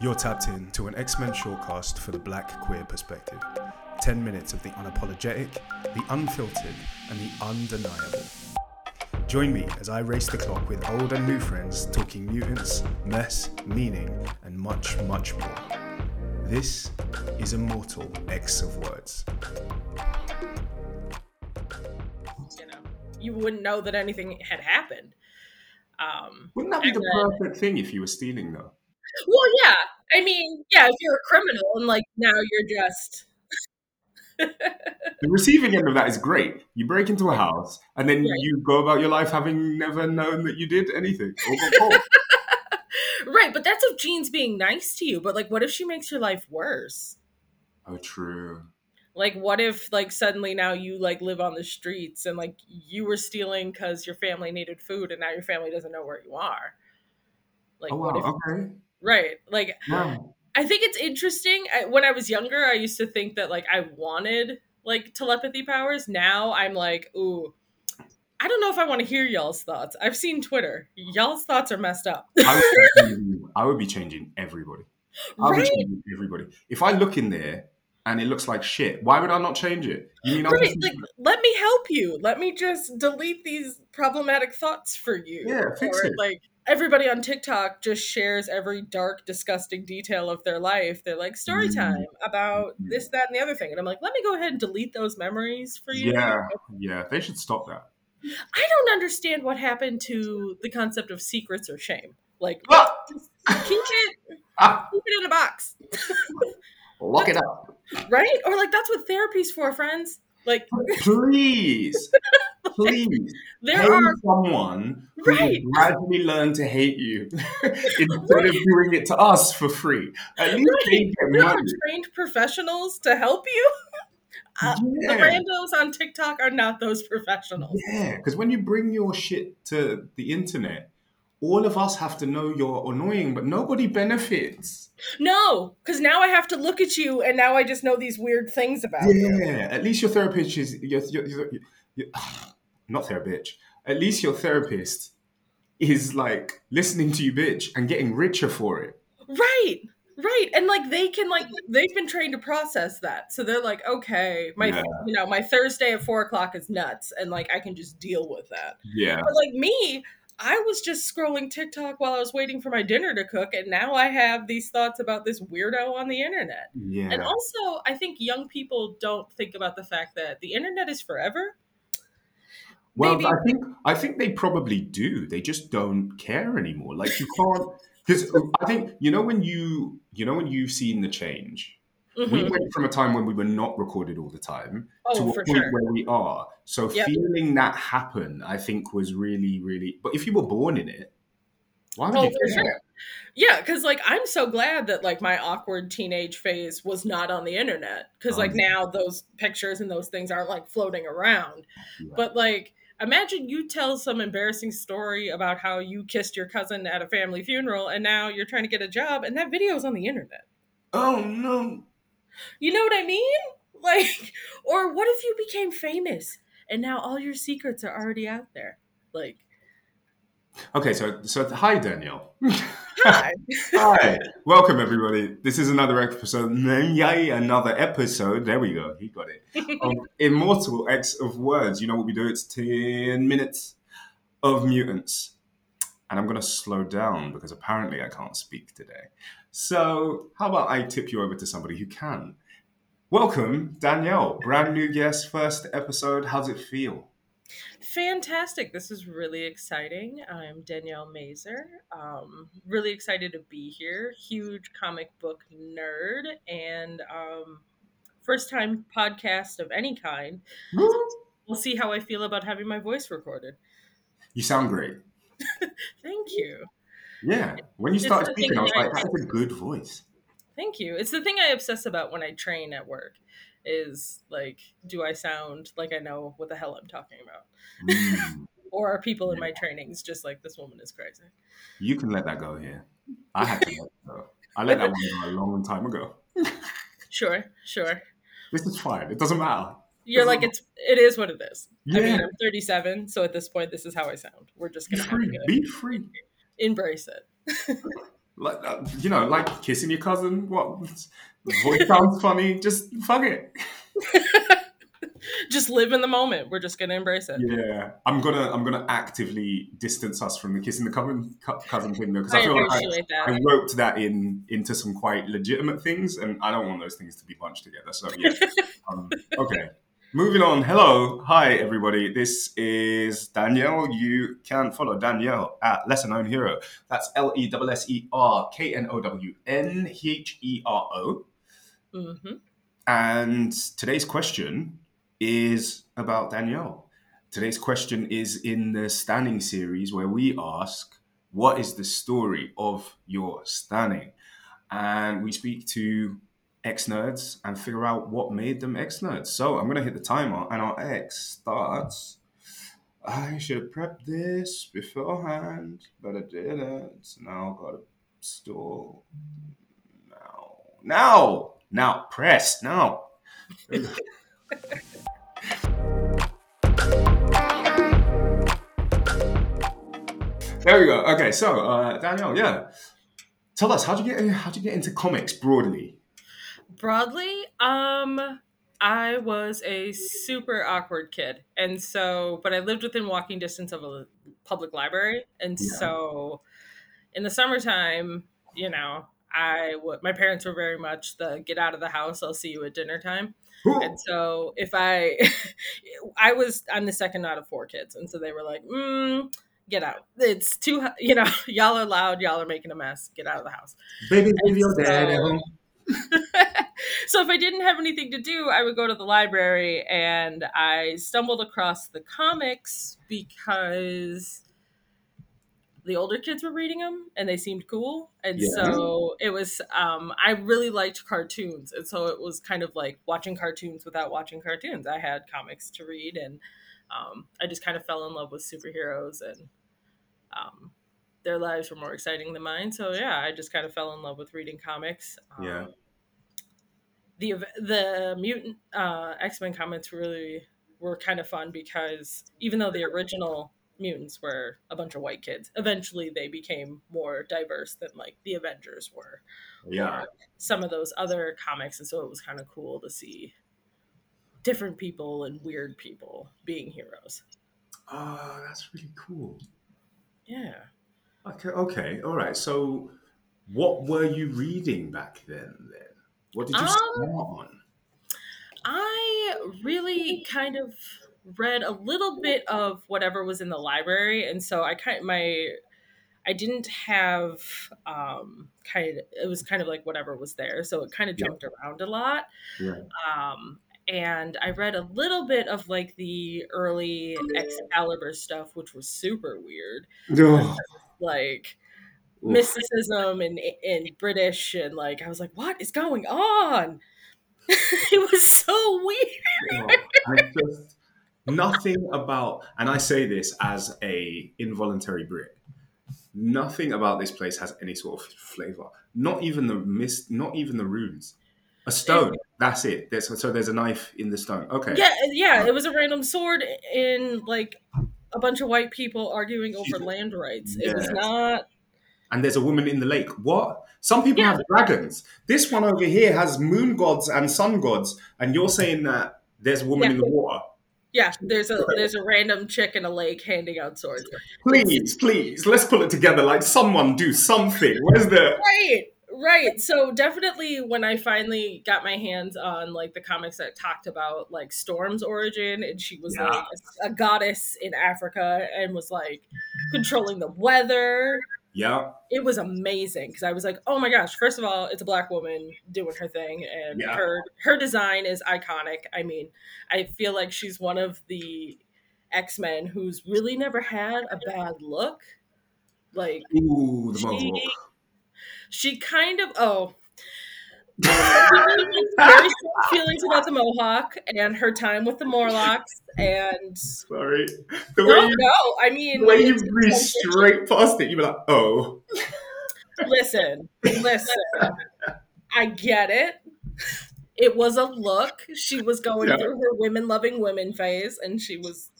You're tapped in to an X Men shortcast for the black queer perspective. 10 minutes of the unapologetic, the unfiltered, and the undeniable. Join me as I race the clock with old and new friends talking mutants, mess, meaning, and much, much more. This is Immortal X of Words. you know, you wouldn't know that anything had happened. Um, Wouldn't that be the then- perfect thing if you were stealing, though? Well, yeah. I mean, yeah, if you're a criminal and like now you're just. The receiving end of that is great. You break into a house and then Right. you go about your life having never known that you did anything. or got caught. right, but that's of Jean's being nice to you. But like, what if she makes your life worse? oh, true. Like, what if like suddenly now you like live on the streets and like you were stealing because your family needed food and now your family doesn't know where you are? Like, oh, what wow. if? Okay. Right, like Wow. I think it's interesting. I, when I was younger, I used to think that like I wanted like telepathy powers. Now I'm like, ooh, I don't know if I want to hear y'all's thoughts. I've seen Twitter. Y'all's thoughts are messed up. I would, be changing- I would be changing everybody. I would right? be changing everybody. If I look in there and it looks like shit, why would I not change it? You mean Right. Like, let me help you. Let me just delete these problematic thoughts for you. Yeah, fix or it. like everybody on TikTok just shares every dark, disgusting detail of their life. They're like story Mm. time about Mhm. this, that, and the other thing. And I'm like, let me go ahead and delete those memories for you. yeah, yeah, they should stop that. I don't understand what happened to the concept of secrets or shame. Like, Ah! keep it, Ah, keep it in a box, lock it up. right? Or like that's what therapy's for, friends. Like, Please, please. there Pay are someone who will Right. gradually learn to hate you instead of doing it to us for free. At least they right, there are trained professionals to help you. Uh, The randos on TikTok are not those professionals. yeah. Because when you bring your shit to the internet, all of us have to know you're annoying, but nobody benefits. No, because now I have to look at you, and now I just know these weird things about you. Yeah, at least your therapist is your, your, your, your, not therapist. At least your therapist is like listening to you bitch and getting richer for it. Right, right, and like they can like they've been trained to process that, so they're like, okay, my Yeah. you know my Thursday at four o'clock is nuts, and like I can just deal with that. Yeah. But like me, I was just scrolling TikTok while I was waiting for my dinner to cook, and now I have these thoughts about this weirdo on the internet. Yeah. And also, I think young people don't think about the fact that the internet is forever. Well, Maybe- I think I think they probably do. They just don't care anymore. Like you can't because I think you know when you you know when you've seen the change. We Mhm. went from a time when we were not recorded all the time to Oh, a point sure. where we are. So Yep. feeling that happen, I think, was really, really. But if you were born in it, why would Oh, you care? sure. Yeah, because like I'm so glad that like my awkward teenage phase was not on the internet. Because like now those pictures and those things aren't like floating around. Yeah. But like imagine you tell some embarrassing story about how you kissed your cousin at a family funeral and now you're trying to get a job and that video is on the internet. Oh no! You know what I mean? Like, or what if you became famous and now all your secrets are already out there? Like, Okay, so so hi Danielle. hi. Hi, welcome everybody. This is another episode. Yay, another episode. There we go. He got it. Of Immortal X of Words. You know what we do? It's ten minutes of mutants, and I'm gonna slow down because apparently I can't speak today. So how about I tip you over to somebody who can? Welcome, Danielle. Brand new guest, first episode. How's it feel? Fantastic. This is really exciting. I'm Danielle Mazer. Um, really excited to be here. Huge comic book nerd and um, first time podcast of any kind. We'll see how I feel about having my voice recorded. You sound great. Thank you. Yeah. When you It's started speaking, I was like, that's a good voice. Thank you. It's the thing I obsess about when I train at work is like, do I sound like I know what the hell I'm talking about? Mm. Or are people in my trainings just like, this woman is crazy? You can let that go here. I had to let go. I let that one go a long time ago. Sure, sure. This is fine. It doesn't matter. You're like it's it is what it is. I mean, Yeah. I'm 37, so at this point, this is how I sound. We're just gonna have free. to Be free. embrace it. Like uh, you know, like kissing your cousin. What voice sounds funny? Just fuck it. just live in the moment. We're just gonna embrace it. Yeah, I'm gonna I'm gonna actively distance us from the kissing the cousin cousin thing though because I, I feel like I. I roped that in into some quite legitimate things, and I don't want those things to be bunched together. So yeah, um, okay. Moving on. Hello, hi everybody. This is Danielle. You can follow Danielle at Lesser Known Hero. That's L E S S E R K N O W N H E R O. hmm And today's question is about Danielle. Today's question is in the stanning series where we ask, What is the story of your stanning? And we speak to ex nerds and figure out what made them ex nerds. So I'm going to hit the timer, and our X starts. I should have prepped this beforehand, but I didn't. So Now I've got to stall. Now. Now! Now, press. Now. There we go. Okay, so uh, Danielle, yeah, tell us how'd you get how'd you get into comics broadly? Broadly, um, I was a super awkward kid, and so, but I lived within walking distance of a public library, and Yeah. so, in the summertime, you know, I would. My parents were very much the get out of the house. I'll see you at dinner time. And so if I, I was, I'm the second out of four kids. And so they were like, mm, get out. It's too, you know, y'all are loud. Y'all are making a mess. Get out of the house. Baby, leave your dad at home. so if I didn't have anything to do, I would go to the library and I stumbled across the comics because the older kids were reading them and they seemed cool. And Yeah. so it was, um, I really liked cartoons. And so it was kind of like watching cartoons without watching cartoons. I had comics to read and um, I just kind of fell in love with superheroes and um, their lives were more exciting than mine. So yeah, I just kind of fell in love with reading comics. Um, Yeah. The the mutant uh, X Men comics really were kind of fun because even though the original mutants were a bunch of white kids, eventually they became more diverse than like the Avengers were Yeah. some of those other comics, and so it was kind of cool to see different people and weird people being heroes. Oh, that's really cool. Yeah. Okay, okay, all right. So, what were you reading back then? Then, what did you Um, on? I really kind of read a little bit of whatever was in the library, and so I kind of, my I didn't have um, kind of it was kind of like whatever was there, so it kind of Yeah. jumped around a lot. Yeah. Um, and I read a little bit of like the early Excalibur stuff, which was super weird, Oh, like. Mysticism and and British, and like I was like, what is going on? it was so weird. Oh, I just nothing about, and I say this as a involuntary Brit. Nothing about this place has any sort of flavor. Not even the mist. Not even the runes. A stone. That's it. There's, so there's a knife in the stone. Okay. Yeah, uh, yeah, it was a random sword in like a bunch of white people arguing over land rights. It was not. And there's a woman in the lake. What? Some people Yeah. have dragons. This one over here has moon gods and sun gods, and you're saying that there's a woman Yeah. in the water. Yeah, there's a there's a random chick in a lake handing out swords. Please, please, let's pull it together. Like someone do something. Where's the? Right, right. So definitely, when I finally got my hands on like the comics that talked about like Storm's origin, and she was Yeah. like a, a goddess in Africa and was like controlling the weather. Yeah. It was amazing because I was like, oh my gosh! First of all, it's a black woman doing her thing, and Yeah. her her design is iconic. I mean, I feel like she's one of the X Men who's really never had a bad look. Like Ooh, the She- she kind of oh very strong feelings about the mohawk and her time with the morlocks and Sorry. The no you, no i mean the way you breeze straight past it, you were like, oh. listen listen i get it it was a look she was going Yeah. through her women loving women phase and she was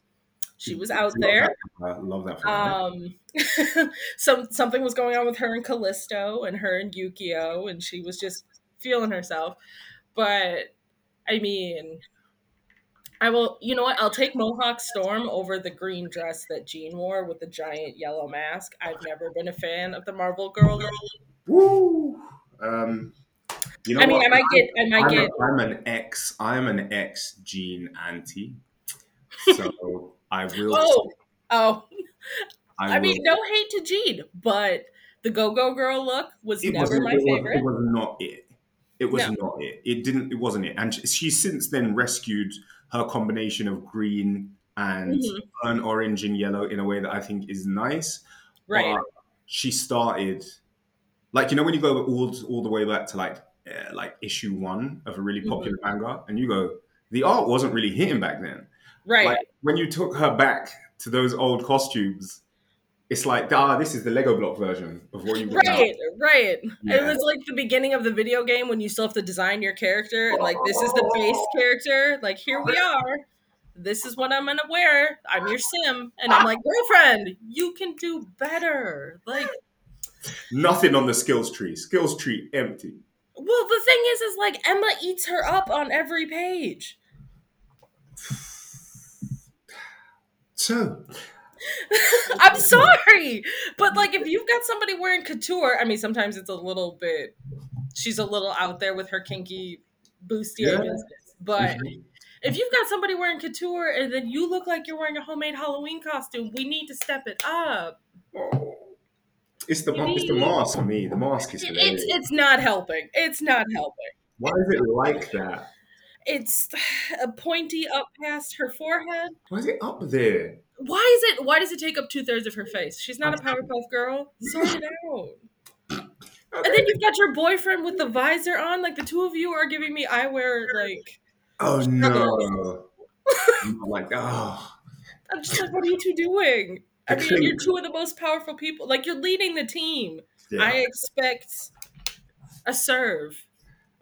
She was out Love there. that her. Love that. Um, some something was going on with her and Callisto, and her and Yukio, and she was just feeling herself. But I mean, I will. You know what? I'll take Mohawk Storm over the green dress that Jean wore with the giant yellow mask. I've never been a fan of the Marvel girl. Woo! Um, you know I mean, what? I might get. I might I'm, get. a, I'm an ex. I'm an ex Jean anti. So I will. Oh, oh. I, I mean, no hate to Jean, but the Go Go Girl look was it never my it was- favorite. It was not it. It was No. not it. It didn't. It wasn't it. And she's since then rescued her combination of green and Mhm. burnt orange and yellow in a way that I think is nice. Right. But she started, like you know, when you go all all the way back to like uh, like issue one of a really Mm-hmm. popular manga, and you go, the art wasn't really hitting back then. Right. Like when you took her back to those old costumes, it's like ah, this is the Lego block version of what you got now. Right, right. It was like the beginning of the video game when you still have to design your character and like this is the base character. Like here we are. This is what I'm gonna wear. I'm your sim. And I'm like, girlfriend, you can do better. Like Nothing on the skills tree. Skills tree empty. well the thing is is like Emma eats her up on every page. So I'm sorry. But like if you've got somebody wearing couture, I mean sometimes it's a little bit she's a little out there with her kinky bustier Yeah. business. But if you've got somebody wearing couture and then you look like you're wearing a homemade Halloween costume, we need to step it up. It's the it's the mask for me. The mask is It's it's not helping. It's not helping. Why is it like that? It's a pointy up past her forehead. Why is it up there? Why is it? Why does it take up two thirds of her face? She's not a Powerpuff Girl. Sort it out. And then you've got your boyfriend with the visor on. Like the two of you are giving me eyewear. Like Oh no! I'm like oh, I'm just like, what are you two doing? I mean, you're two of the most powerful people. Like you're leading the team. yeah. I expect a serve.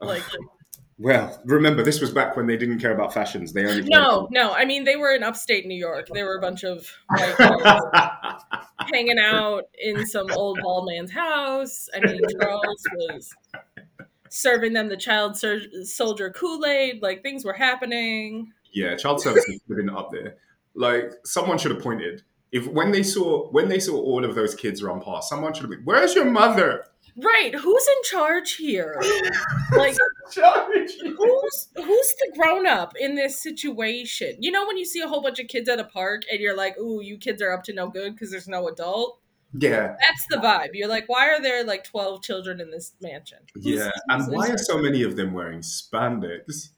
Like well, remember this was back when they didn't care about fashions. They only no, no. I mean, they were in upstate New York. They were a bunch of white hanging out in some old bald man's house. I mean, Charles was serving them the child sur- soldier Kool Aid. Like things were happening. yeah, child services have been up there. Like someone should have pointed. If when they saw when they saw all of those kids run past, someone should have been, "Where's your mother?" Right? Who's in charge here? Like Charge. who's who's the grown up in this situation? You know when you see a whole bunch of kids at a park and you're like, "Ooh, you kids are up to no good because there's no adult." Yeah, That's the vibe. You're like, "Why are there like 12 children in this mansion?" Who's- yeah. And why are so many of them wearing spandex?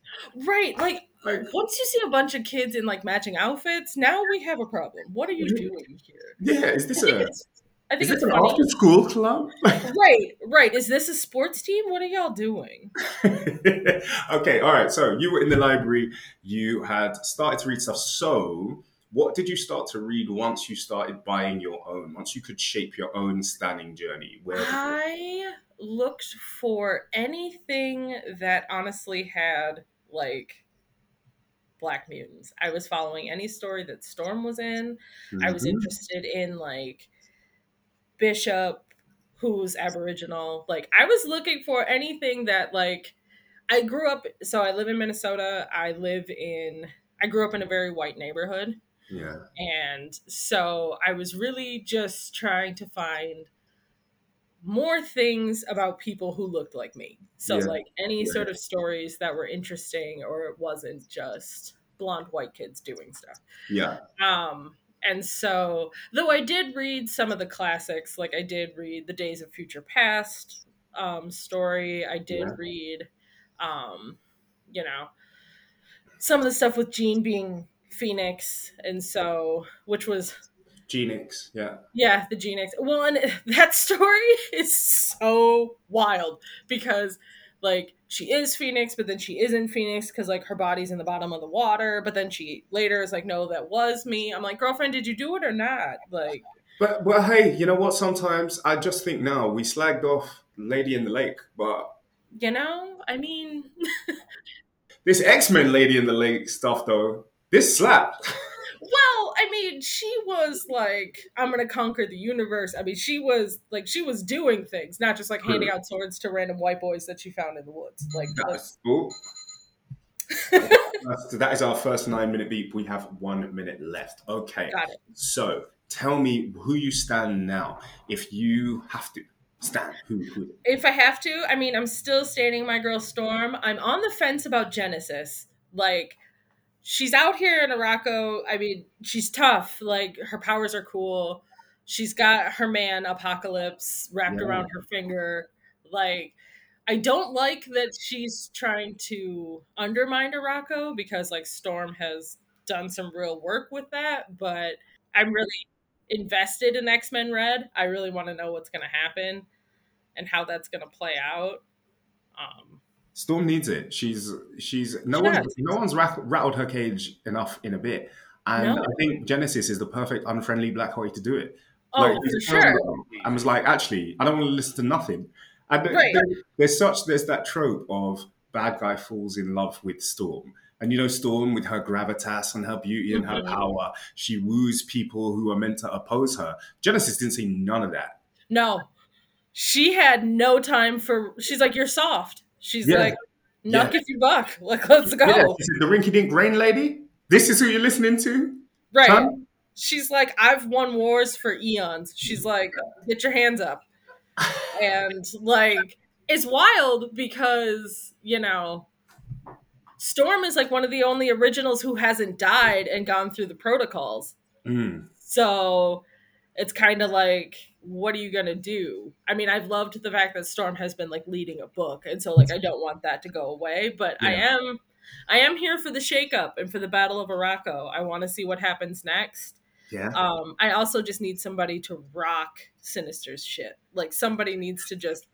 Right, like Like, once you see a bunch of kids in like matching outfits, now we have a problem. What are you doing here? yeah, is this a I think is this it's an funny. after school club? Right, right. Is this a sports team? What are y'all doing? okay, all right. So you were in the library. You had started to read stuff. So, what did you start to read once you started buying your own? Once you could shape your own stanning journey? Where? I looked for anything that honestly had like black mutants. I was following any story that Storm was in. I was Mhm. interested in like Bishop, who's Aboriginal. Like I was looking for anything that like I grew up so I live in Minnesota. I live in I grew up in a very white neighborhood. Yeah. And so I was really just trying to find more things about people who looked like me. So Yeah. like any Yeah. sort of stories that were interesting or it wasn't just blonde white kids doing stuff. Yeah. Um and so though I did read some of the classics, like I did read the Days of Future Past um story, I did Yeah. read um you know some of the stuff with Jean being Phoenix and so which was Genix. Yeah. yeah, the Genix. Well, and that story is so wild because, like, she is Phoenix, but then she isn't Phoenix because, like, her body's in the bottom of the water. But then she later is like, no, that was me. I'm like, girlfriend, did you do it or not? Like, But but hey, you know what? Sometimes I just think now we slagged off Lady in the Lake, but you know, I mean, this X Men Lady in the Lake stuff though, this slapped. Well, I mean, she was like, I'm gonna conquer the universe. I mean, she was like, she was doing things, not just like handing out swords to random white boys that she found in the woods. Like, That's. That's- that is our first nine minute beep. We have one minute left. Okay. got it. So tell me who you stand now. If you have to stand, who? who? If I have to, I mean, I'm still stanning my girl Storm. I'm on the fence about Genesis. Like, she's out here in Arakko. I mean, she's tough. Like, her powers are cool. She's got her man Apocalypse wrapped Yeah. around her finger. Like, I don't like that she's trying to undermine Arakko because, like, Storm has done some real work with that. But I'm really invested in X Men Red. I really want to know what's going to happen and how that's going to play out. Um, Storm needs it. She's she's no She one does. no one's rattled her cage enough in a bit, and No. I think Genesis is the perfect unfriendly black way to do it. oh, Like, for sure. I was like, actually, I don't want to listen to nothing. And Right. there- there's such there's that trope of bad guy falls in love with Storm. And you know, Storm with her gravitas and her beauty and her Mhm. power, she woos people who are meant to oppose her. Genesis didn't see none of that. No, she had no time for. She's like, "You're soft." She's Yeah. like, knock Yeah. if you buck." Like, let's go. Yeah, the rinky dink rain lady. This is who you're listening to. Right. Huh? She's like, "I've won wars for eons." She's like, "Get your hands up," and like, it's wild because you know. Storm is like one of the only originals who hasn't died and gone through the protocols. Mm. So it's kind of like, what are you gonna do? I mean, I've loved the fact that Storm has been like leading a book, and so like I don't want that to go away. But I am, I am here for the shakeup and for the Battle of Arakko. I want to see what happens next. Yeah. Um, I also just need somebody to rock Sinister's shit. Like somebody needs to just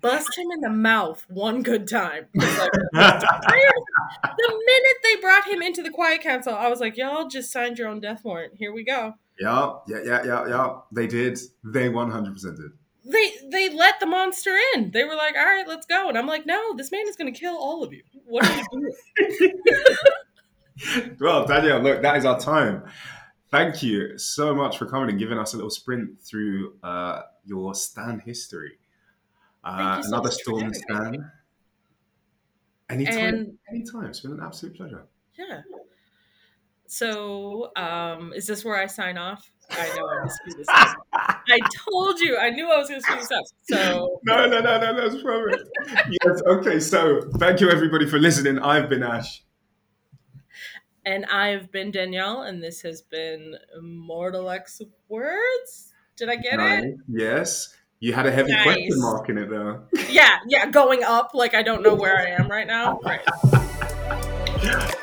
bust him in the mouth one good time. Like, the minute they brought him into the Quiet Council, I was like, y'all just signed your own death warrant. Here we go. Yeah, yeah, yeah, yeah, yeah. They did. They 100% did. they they let the monster in. They were like, "All right, let's go." And I'm like, "No, this man is going to kill all of you. What are you doing?" Well, Danielle, look, that is our time. Thank you so much for coming and giving us a little sprint through uh, your Stan history. Uh, so another Storm. Stan. Anytime, And- anytime. It's been an absolute pleasure. yeah. So, um, is this where I sign off? I know I'm to screw this up. I told you. I knew I was going to screw this up. So, No, no, no, no, that's perfect. yes, okay, so thank you everybody for listening. I've been Ash. and I've been Danielle, and this has been Mortal X Words. Did I get it? Yes. You had a heavy Nice. question mark in it though. Yeah, yeah, going up like I don't know where I am right now. Right.